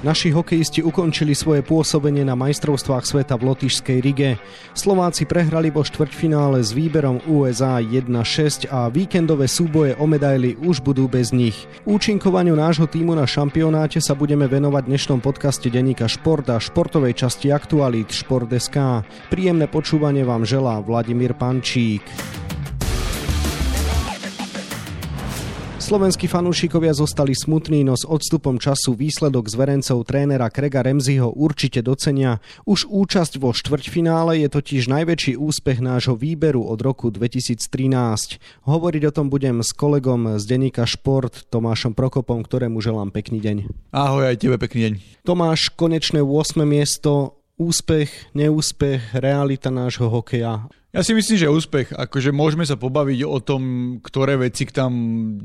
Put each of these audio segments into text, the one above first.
Naši hokejisti ukončili svoje pôsobenie na majstrovstvách sveta v Lotyšskej Rige. Slováci prehrali vo štvrťfinále s výberom USA 1-6 a víkendové súboje o medaily už budú bez nich. Účinkovaniu nášho týmu na šampionáte sa budeme venovať v dnešnom podcaste denníka Šport a športovej časti aktualít Šport.sk. Príjemné počúvanie vám želá Vladimír Pančík. Slovenskí fanúšikovia zostali smutní, no s odstupom času výsledok z verencov trénera Krega Remziho určite docenia. Už účasť vo štvrťfinále je totiž najväčší úspech nášho výberu od roku 2013. Hovoriť o tom budem s kolegom z denníka Šport Tomášom Prokopom, ktorému želám pekný deň. Ahoj, aj tebe pekný deň. Tomáš, konečné 8. miesto, úspech, neúspech, realita nášho hokeja. Ja si myslím, že úspech. Akože môžeme sa pobaviť o tom, ktoré veci tam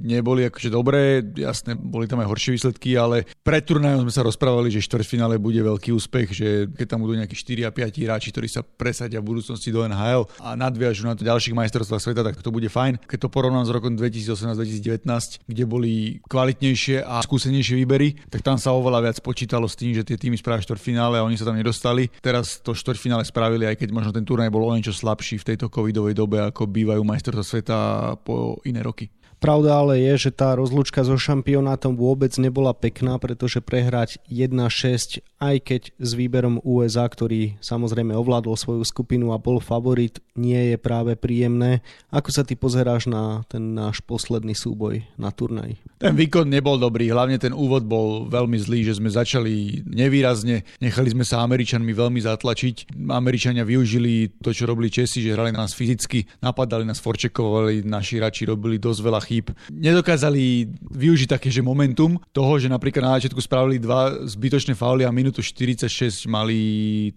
neboli akože dobré. Jasné, boli tam aj horšie výsledky, ale pred turnajom sme sa rozprávali, že štvrťfinále bude veľký úspech, že keď tam budú nejakí 4 a 5 hráči, ktorí sa presadia v budúcnosti do NHL a nadviažu na to ďalších majstrovstvách sveta, tak to bude fajn. Keď to porovnám s rokom 2018-2019, kde boli kvalitnejšie a skúsenejšie výbery, tak tam sa oveľa viac počítalo s tým, že tie týmy spravia štvrťfinále a oni sa tam nedostali. Teraz to štvrťfinále spravili, aj keď možno ten turnaj bol o niečo slabší v tejto covidovej dobe, ako bývajú majstrovstvá sveta po iné roky. Pravda ale je, že tá rozlúčka so šampionátom vôbec nebola pekná, pretože prehrať 1-6, aj keď s výberom USA, ktorý samozrejme ovládol svoju skupinu a bol favorit, nie je práve príjemné. Ako sa ty pozeráš na ten náš posledný súboj na turnaj? Ten výkon nebol dobrý, hlavne ten úvod bol veľmi zlý, že sme začali nevýrazne, nechali sme sa Američanmi veľmi zatlačiť. Američania využili to, čo robili Česi, že hrali na nás fyzicky, napadali nás, forčekovali, naši rači robili dosť veľa chýb. Nedokázali využiť také, že momentum toho, že napríklad na začiatku spravili dva zbytočné fauly a minútu 46 mali,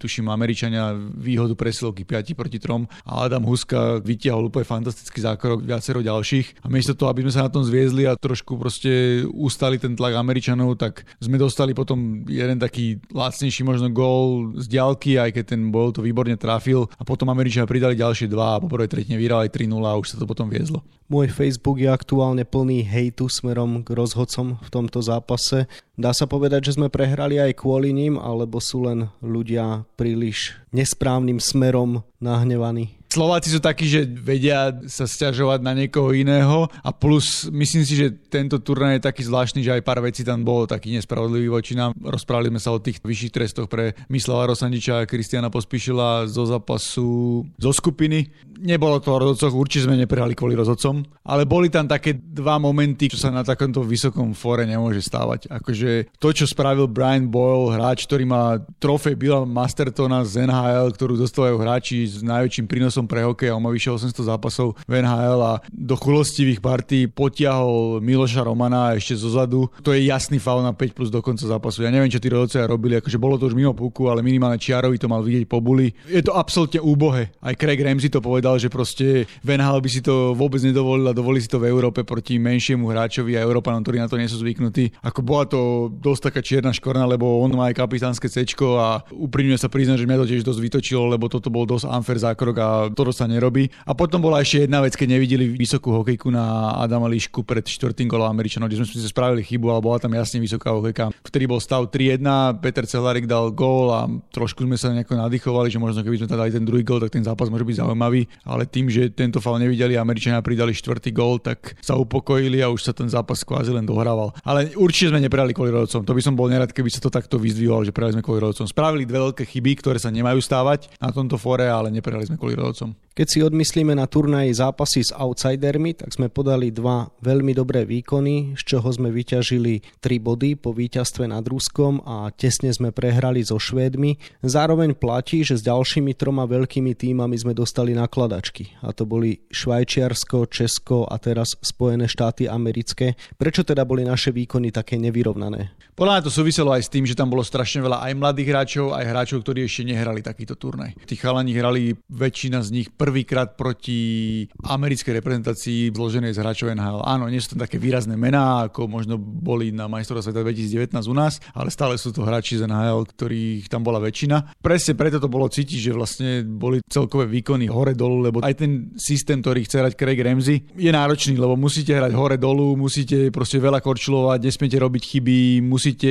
tuším, Američania výhodu presilovky 5 proti 3 a Adam Huska vytiahol úplne fantastický zákrok viacero ďalších. A miesto toho, aby sme sa na tom zviezli a trošku proste ustali ten tlak Američanov, tak sme dostali potom jeden taký lacnejší možno gól z ďalky, aj keď ten bol to výborne trafil a potom Američania pridali ďalšie dva a po prvej tretine vyhrali 3-0 a už sa to potom viezlo. Môj Facebook je aktuálne plný hejtu smerom k rozhodcom v tomto zápase. Dá sa povedať, že sme prehrali aj kvôli ním, alebo sú len ľudia príliš nesprávnym smerom nahnevaní? Slováci sú takí, že vedia sa stiažovať na niekoho iného a plus myslím si, že tento turnaj je taký zvláštny, že aj pár vecí tam bolo taký nespravodlivý voči nám. Rozprávali sme sa o tých vyšších trestoch pre Mislava Rosandiča a Kristiana Pospíšila zo zápasu zo skupiny. Nebolo to o rozhodcoch, určite sme neprehali kvôli rozhodcom, ale boli tam také dva momenty, čo sa na takomto vysokom fóre nemôže stávať. Akože to, čo spravil Brian Boyle, hráč, ktorý má trofej Billa Mastertona z NHL, ktorú dostávajú hráči s najväčším prínosom som pre hokej a on má vyše 800 zápasov v NHL a do chulostivých partí potiahol Miloša Romana ešte zo zadu. To je jasný faul na 5 plus do konca zápasu. Ja neviem, čo tí rodovcovia robili, akože bolo to už mimo puku, ale minimálne Čiarovi to mal vidieť po buli. Je to absolútne úbohe. Aj Craig Ramsey to povedal, že proste v NHL by si to vôbec nedovolil a dovolili si to v Európe proti menšiemu hráčovi a Európanom, ktorí na to nie sú zvyknutí. Ako bola to dosť taká čierna škorna, lebo on má aj kapitánske C a úprimne sa priznať, že mňa to tiež dosť vytočilo, lebo toto bol dosť unfair zákrok a toto sa nerobí. A potom bola ešte jedna vec, keď nevideli vysokú hokejku na Adama Líšku pred štvrtým golom Američanov, kde sme si spravili chybu, ale bola tam jasne vysoká hokejka. Vtedy bol stav 3-1, Peter Cehlárik dal gól a trošku sme sa nejako nadýchovali, že možno keby sme tam dali ten druhý gól, tak ten zápas môže byť zaujímavý. Ale tým, že tento fal nevideli Američania pridali štvrtý gól, tak sa upokojili a už sa ten zápas kvázi len dohrával. Ale určite sme neprali kvôli rodcom. To by som bol nerad, keby sa to takto vyzdvihol, že prehali sme kvôli rodcom. Spravili dve veľké chyby, ktoré sa nemajú stávať na tomto fóre, ale neprehali sme kvôli rodcom. Keď si odmyslíme na turnaj zápasy s outsidermi, tak sme podali dva veľmi dobré výkony, z čoho sme vyťažili 3 body po víťazstve nad Ruskom a tesne sme prehrali so Švédmi. Zároveň platí, že s ďalšími troma veľkými týmami sme dostali nakladačky. A to boli Švajčiarsko, Česko a teraz Spojené štáty americké. Prečo teda boli naše výkony také nevyrovnané? Podľa mňa to súviselo aj s tým, že tam bolo strašne veľa aj mladých hráčov, aj hráčov, ktorí ešte nehrali takýto turnaj. Tí chalani hrali väčšina z z nich prvýkrát proti americkej reprezentácii zloženej z hráčov NHL. Áno, nie sú to také výrazné mená, ako možno boli na majstrovstve sveta 2019 u nás, ale stále sú to hráči z NHL, ktorých tam bola väčšina. Presne preto to bolo cítiť, že vlastne boli celkové výkony hore-dolu, lebo aj ten systém, ktorý chce hrať Craig Ramsey, je náročný, lebo musíte hrať hore-dolu, musíte proste veľa korčilovať, nesmiete robiť chyby, musíte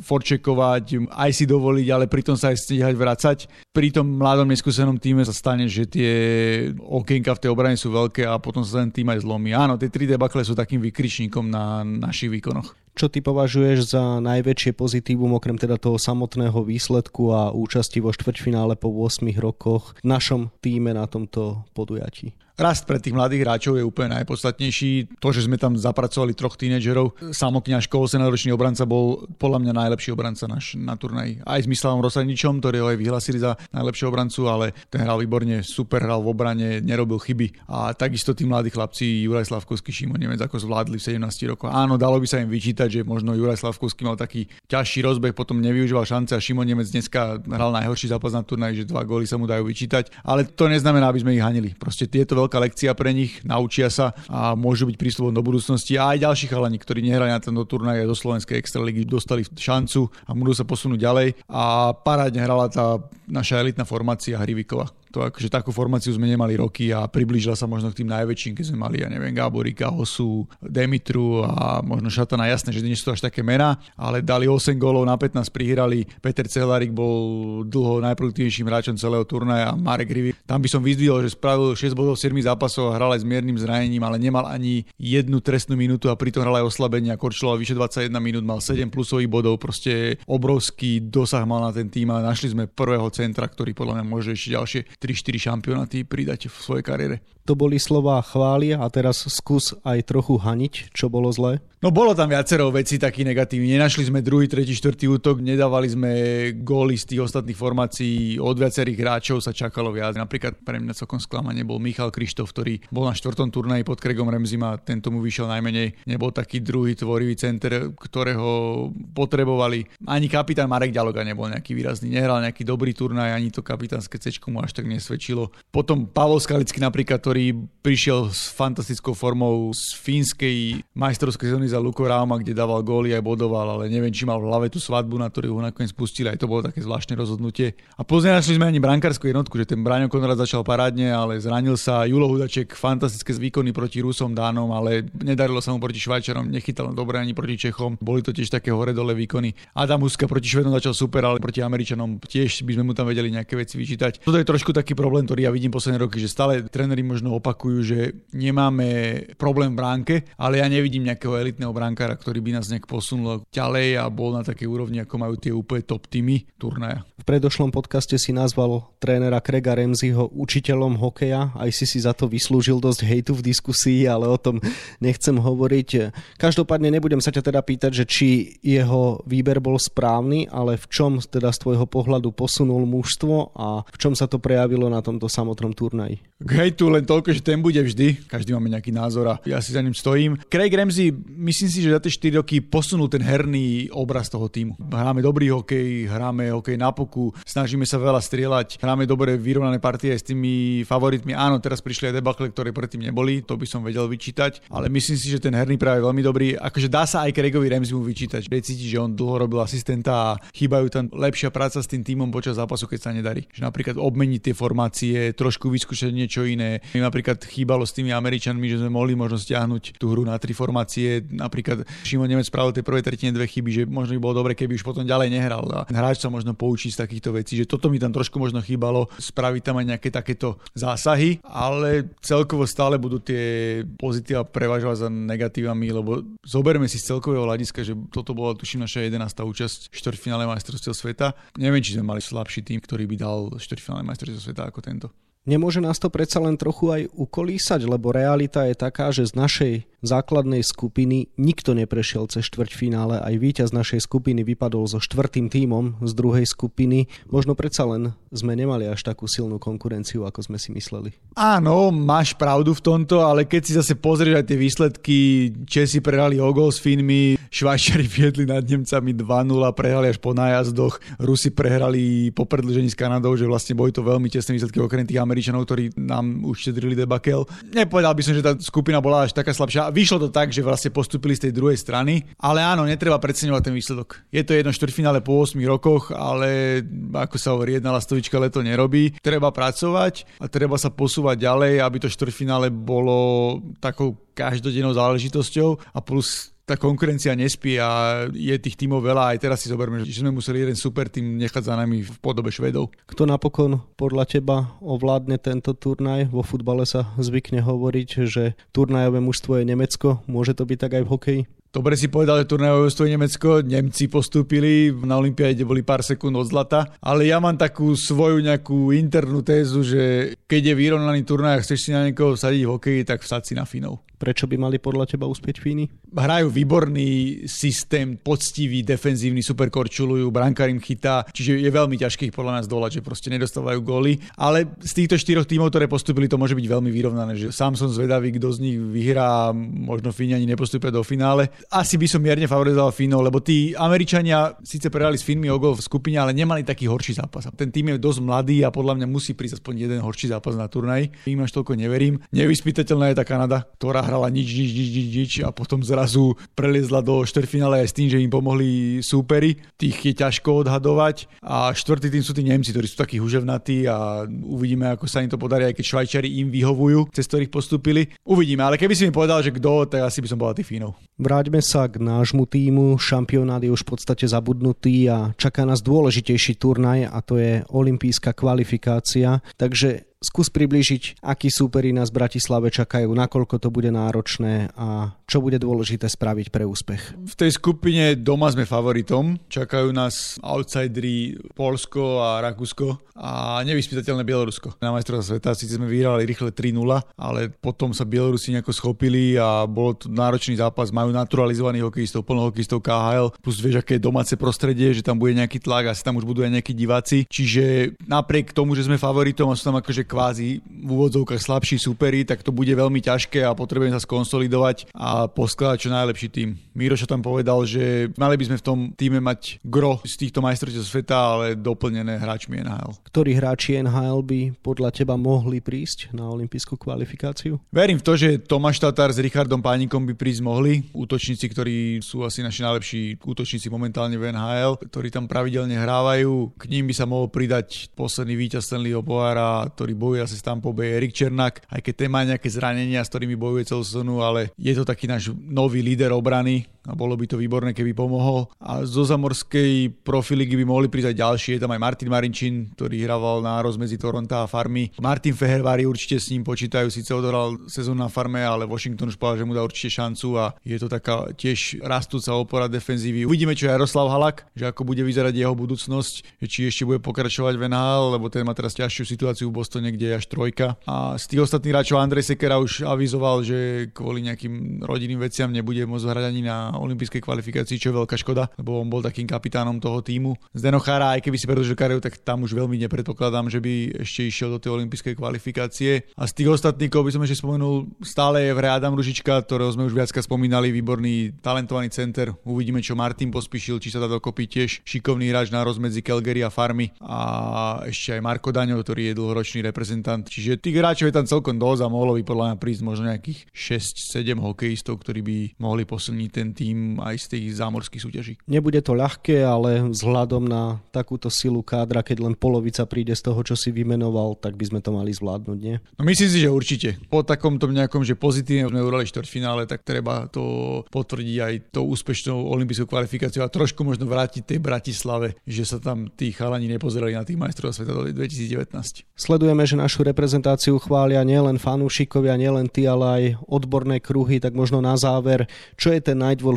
forčekovať, aj si dovoliť, ale pritom sa aj stíhať vrácať. Pri tom mladom neskúsenom týme sa stane, že tie okienka v tej obrane sú veľké a potom sa ten tým aj zlomí. Áno, tie 3 debakle sú takým vykričníkom na našich výkonoch. Čo ty považuješ za najväčšie pozitívum, okrem teda toho samotného výsledku a účasti vo štvrťfinále po 8 rokoch v našom týme na tomto podujatí? Rast pre tých mladých hráčov je úplne najpodstatnejší. To, že sme tam zapracovali troch tínedžerov, samokňaž Kolsen, náročný obranca, bol podľa mňa najlepší obranca naš na turnaji. Aj s Mislavom Rosadničom, ktorý ho aj vyhlasili za najlepšieho obrancu, ale ten hral výborne, super hral v obrane, nerobil chyby. A takisto tí mladí chlapci, Juraj Slavkovský, Šimon Nemec, ako zvládli v 17 rokoch. Áno, dalo by sa im vyčítať, že možno Juraj Slavkovský mal taký ťažší rozbeh, potom nevyužíval šance a Šimon Nemec dneska hral najhorší zápas na turnaji, že dva góly sa mu dajú vyčítať. Ale to neznamená, aby sme ich hanili. Proste tieto veľká lekcia pre nich, naučia sa a môžu byť prístupom do budúcnosti. A aj ďalší chalani, ktorí nehrali na tento turnaj do Slovenskej extraligy, dostali šancu a budú sa posunúť ďalej. A parádne hrala tá naša elitná formácia Hrivikova to akože takú formáciu sme nemali roky a priblížila sa možno k tým najväčším, keď sme mali, ja neviem, Gáborika, Hosu, Demitru a možno Šatana, jasné, že nie sú to až také mená, ale dali 8 gólov na 15 prihrali. Peter Cehlárik bol dlho najproduktívnejším hráčom celého turnaja a Marek Rivi. Tam by som vyzdvihol, že spravil 6 bodov 7 zápasov a hral aj s miernym zranením, ale nemal ani jednu trestnú minútu a pritom hral aj oslabenia. Korčilo vyše 21 minút, mal 7 plusových bodov, proste obrovský dosah mal na ten tým a našli sme prvého centra, ktorý podľa mňa môže ešte ďalšie 3-4 šampionáty pridať v svojej kariére. To boli slova chvália a teraz skús aj trochu haniť, čo bolo zlé. No bolo tam viacero vecí taký negatívny. Nenašli sme druhý, tretí, štvrtý útok, nedávali sme góly z tých ostatných formácií. Od viacerých hráčov sa čakalo viac. Napríklad pre mňa celkom sklamanie bol Michal Krištof, ktorý bol na štvrtom turnaji pod Kregom Remzim a ten tomu vyšiel najmenej. Nebol taký druhý tvorivý center, ktorého potrebovali. Ani kapitán Marek Ďaloga nebol nejaký výrazný. Nehral nejaký dobrý turnaj, ani to kapitánske cečko mu až tak nesvedčilo. Potom Pavol Skalický napríklad, ktorý prišiel s fantastickou formou z fínskej majstrovskej zóny za Luko Rauma, kde dával góly aj bodoval, ale neviem, či mal v hlave tú svadbu, na ktorú ho nakoniec pustili. Aj to bolo také zvláštne rozhodnutie. A pozne našli sme ani brankárskú jednotku, že ten Braňo Konrad začal parádne, ale zranil sa. Julo Hudaček fantastické výkony proti Rusom, Dánom, ale nedarilo sa mu proti Švajčarom, nechytal dobre ani proti Čechom. Boli to tiež také hore-dole výkony. Adam Huska proti Švedom začal super, ale proti Američanom tiež by sme mu tam vedeli nejaké veci vyčítať. Toto je trošku taký problém, ktorý ja vidím posledné roky, že stále tréneri možno opakujú, že nemáme problém v bránke, ale ja nevidím nejakého elitného brankára, ktorý by nás nejak posunul ďalej a bol na takej úrovni, ako majú tie úplne top týmy turnaja. V predošlom podcaste si nazval trénera Krega Remziho učiteľom hokeja, aj si si za to vyslúžil dosť hejtu v diskusii, ale o tom nechcem hovoriť. Každopádne nebudem sa ťa teda pýtať, že či jeho výber bol správny, ale v čom teda z tvojho pohľadu posunul mužstvo a v čom sa to prejavilo na tomto samotnom turnaji? K hejtu len toľko, že ten bude vždy. Každý máme nejaký názor a ja si za ním stojím. Craig Ramsey, myslím si, že za tie 4 roky posunul ten herný obraz toho týmu. Hráme dobrý hokej, hráme hokej na puku, snažíme sa veľa strieľať, hráme dobre vyrovnané partie s tými favoritmi. Áno, teraz prišli aj debakle, ktoré predtým neboli, to by som vedel vyčítať, ale myslím si, že ten herný práve veľmi dobrý. Akože dá sa aj Craigovi Ramsey mu vyčítať. Je cítiť, že on dlho robil asistenta a chýbajú tam lepšia práca s tým týmom počas zápasu, keď sa nedarí. Že napríklad obmeniť tie formácie, trošku vyskúšať niečo iné. Mi napríklad chýbalo s tými Američanmi, že sme mohli možno stiahnuť tú hru na tri formácie. Napríklad Šimon Nemec spravil tie prvé tretine dve chyby, že možno by bolo dobre, keby už potom ďalej nehral. A hráč sa možno poučí z takýchto vecí, že toto mi tam trošku možno chýbalo, spraviť tam aj nejaké takéto zásahy, ale celkovo stále budú tie pozitíva prevažovať za negatívami, lebo zoberme si z celkového hľadiska, že toto bola tuším naša 11. účasť v štvrťfinále majstrovstiev sveta. Neviem, či sme mali slabší tým, ktorý by dal štvrťfinále majstrovstiev sveta ako tento. Nemôže nás to predsa len trochu aj ukolísať, lebo realita je taká, že z našej základnej skupiny nikto neprešiel cez štvrťfinále, aj víťaz našej skupiny vypadol so štvrtým tímom z druhej skupiny. Možno predsa len sme nemali až takú silnú konkurenciu, ako sme si mysleli. Áno, máš pravdu v tomto, ale keď si zase pozrieš aj tie výsledky, Česi prehrali o gol s Finmi, Švajčari viedli nad Nemcami 2-0, prehrali až po nájazdoch, Rusi prehrali po predlžení s Kanadou, že vlastne boli to veľmi tesné výsledky okrem tých Američanov, ktorí nám uštedrili debakel. Nepovedal by som, že tá skupina bola až taká slabšia. Vyšlo to tak, že vlastne postupili z tej druhej strany, ale áno, netreba preceňovať ten výsledok. Je to jedno štvrťfinále po 8 rokoch, ale ako sa hovorí, jedna lastovička leto nerobí. Treba pracovať a treba sa posúvať ďalej, aby to štvrťfinále bolo takou každodennou záležitosťou a plus tá konkurencia nespí a je tých tímov veľa. Aj teraz si zoberme, že sme museli jeden super tým nechať za nami v podobe Švedov. Kto napokon podľa teba ovládne tento turnaj? Vo futbale sa zvykne hovoriť, že turnajové mužstvo je Nemecko. Môže to byť tak aj v hokeji? Dobre si povedal, že turnajové je Nemecko, Nemci postúpili, na Olympiáde boli pár sekúnd od zlata, ale ja mám takú svoju nejakú internú tézu, že keď je vyrovnaný turnaj a chceš si na niekoho sadiť v hokeji, tak vsad si na Finov. Prečo by mali podľa teba uspieť Fíny? Hrajú výborný systém, poctivý, defenzívny, super korčulujú, brankár im chytá, čiže je veľmi ťažké ich podľa nás dolať, že proste nedostávajú góly. Ale z týchto štyroch tímov, ktoré postupili, to môže byť veľmi vyrovnané. Že sám som zvedavý, kto z nich vyhrá, možno Fíni ani nepostúpia do finále. Asi by som mierne favorizoval Fínov, lebo tí Američania síce prehrali s Fínmi o gol v skupine, ale nemali taký horší zápas. Ten tým je dosť mladý a podľa mňa musí prísť aspoň jeden horší zápas na turnaj. Im až toľko neverím. Nevyspytateľná je tá Kanada, ktorá hrala nič, nič, nič, nič, nič a potom zrazu preliezla do štvrťfinále aj s tým, že im pomohli súperi. Tých je ťažko odhadovať a štvrtý tým sú tí Nemci, ktorí sú takí huževnatí a uvidíme, ako sa im to podarí, aj keď Švajčari im vyhovujú, cez ktorých postupili. Uvidíme, ale keby si mi povedal, že kto, tak asi by som bola tých Fínov. Vráťme sa k nášmu týmu. Šampionát je už v podstate zabudnutý a čaká nás dôležitejší turnaj a to je olimpijská kvalifikácia. Takže skús priblížiť, akí súperi nás v Bratislave čakajú, nakoľko to bude náročné a čo bude dôležité spraviť pre úspech. V tej skupine doma sme favoritom. Čakajú nás outsidery Polsko a Rakúsko a nevyspytateľné Bielorusko. Na majstrovstvá sveta síce sme vyhrali rýchle 3-0, ale potom sa Bielorusi nejako schopili a bol to náročný zápas. Majú naturalizovaných hokejistov, plno hokejistov KHL, plus vieš, aké je domáce prostredie, že tam bude nejaký tlak, asi tam už budú aj nejakí diváci. Čiže napriek tomu, že sme favoritom a sú tam akože kvázi v úvodzovkách slabší superi, tak to bude veľmi ťažké a potrebujeme sa skonsolidovať a poskladať čo najlepší tým. Miroša tam povedal, že mali by sme v tom týme mať gro z týchto majstrovstiev sveta, ale doplnené hráčmi NHL. Ktorí hráči NHL by podľa teba mohli prísť na olympijskú kvalifikáciu? Verím v to, že Tomáš Tatar s Richardom Pánikom by prísť mohli. Útočníci, ktorí sú asi naši najlepší útočníci momentálne v NHL, ktorí tam pravidelne hrávajú. K ním by sa mohol pridať posledný víťaz Stanleyho pohára, ktorý bojuje asi tam Bay Erik Černák, aj keď ten má nejaké zranenia, s ktorými bojuje celú sezónu, ale je to taký náš nový líder obrany a bolo by to výborné, keby pomohol. A zo zamorskej profiligy by mohli prísť aj ďalšie. Je tam aj Martin Marinčin, ktorý hrával na rozmedzi Toronto a farmy. Martin Fehervári určite s ním počítajú, síce odohral sezónu na farme, ale Washington už povedal, že mu dá určite šancu a je to taká tiež rastúca opora defenzívy. Uvidíme, čo je Jaroslav Halak, že ako bude vyzerať jeho budúcnosť, či ešte bude pokračovať v NHL, lebo ten má teraz ťažšiu situáciu v Bostone niekde až trojka. A z tých ostatných hráčov Andrej Sekera už avizoval, že kvôli nejakým rodinným veciam nebude môcť hrať ani na olympijskej kvalifikácii, čo je veľká škoda, lebo on bol takým kapitánom toho týmu. Zdeno Chára, aj keby si predlžil kariéru, tak tam už veľmi nepredpokladám, že by ešte išiel do tej olympijskej kvalifikácie. A z tých ostatníkov by som ešte spomenul, stále je v Adam Ružička, ktorého sme už viacka spomínali, výborný talentovaný center. Uvidíme, čo Martin pospíšil, či sa dá dokopy tiež šikovný hráč na rozmedzi Calgary a Farmy a ešte aj Marko Daňo, ktorý je dlhoročný rep reprezentant. Čiže tých hráčov je tam celkom dosť a mohlo by podľa mňa prísť možno nejakých 6-7 hokejistov, ktorí by mohli posilniť ten tým aj z tých zámorských súťaží. Nebude to ľahké, ale vzhľadom na takúto silu kádra, keď len polovica príde z toho, čo si vymenoval, tak by sme to mali zvládnuť, nie? No myslím si, že určite. Po takomto nejakom, že pozitívne sme urali štvrťfinále, tak treba to potvrdiť aj tou úspešnou olympijskou kvalifikáciou a trošku možno vrátiť tej Bratislave, že sa tam tí chalani nepozerali na tých majstrov sveta 2019. Sledujeme, že našu reprezentáciu chvália nielen fanúšikovia, nielen ty, ale aj odborné kruhy, tak možno na záver, čo je ten najdôležitejší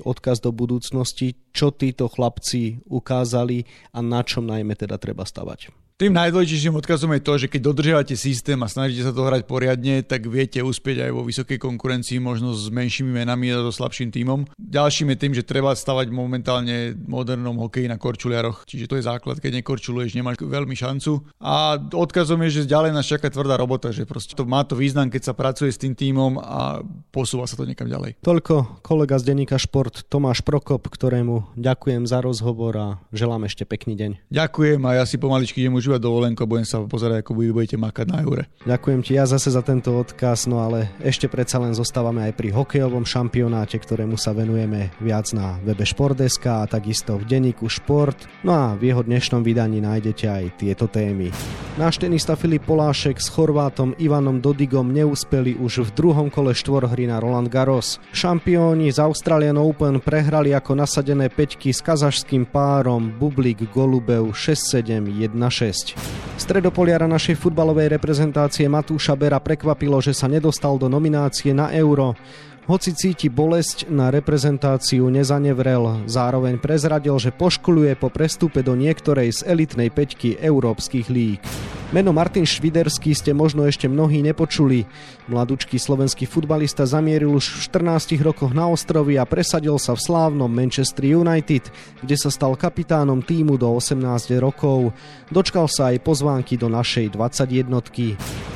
odkaz do budúcnosti, čo títo chlapci ukázali a na čom najmä teda treba stavať? Tým najdôležitejším odkazom je to, že keď dodržiavate systém a snažíte sa to hrať poriadne, tak viete uspieť aj vo vysokej konkurencii, možno s menšími menami a so slabším tímom. Ďalším je tým, že treba stavať momentálne modernom hokeji na korčuliaroch, čiže to je základ, keď nekorčuluješ, nemáš veľmi šancu. A odkazom je, že ďalej nás čaká tvrdá robota, že proste to má to význam, keď sa pracuje s tým tímom a posúva sa to niekam ďalej. Toľko kolega z denníka Šport Tomáš Prokop, ktorému ďakujem za rozhovor a želám ešte pekný deň. Ďakujem a ja si pomaličky idem užívať dovolenku a budem sa pozerať, ako vy budete makať na eure. Ďakujem ti ja zase za tento odkaz, no ale ešte predsa len zostávame aj pri hokejovom šampionáte, ktorému sa venujeme viac na webe Športdeska a takisto v denníku Šport. No a v jeho dnešnom vydaní nájdete aj tieto témy. Náš tenista Filip Polášek s Chorvátom Ivanom Dodigom neúspeli už v druhom kole štvorhry na Roland Garros. Šampióni z Australian Open prehrali ako nasadené peťky s kazašským párom Bublik Golubev 6-7-1-6. Stredopoliara našej futbalovej reprezentácie Matúša Bera prekvapilo, že sa nedostal do nominácie na Euro. Hoci cíti bolesť, na reprezentáciu nezanevrel. Zároveň prezradil, že poškuluje po prestupe do niektorej z elitnej peťky európskych líg. Meno Martin Šviderský ste možno ešte mnohí nepočuli. Mladučký slovenský futbalista zamieril už v 14 rokoch na ostrovy a presadil sa v slávnom Manchester United, kde sa stal kapitánom týmu do 18 rokov. Dočkal sa aj pozvánky do našej 21.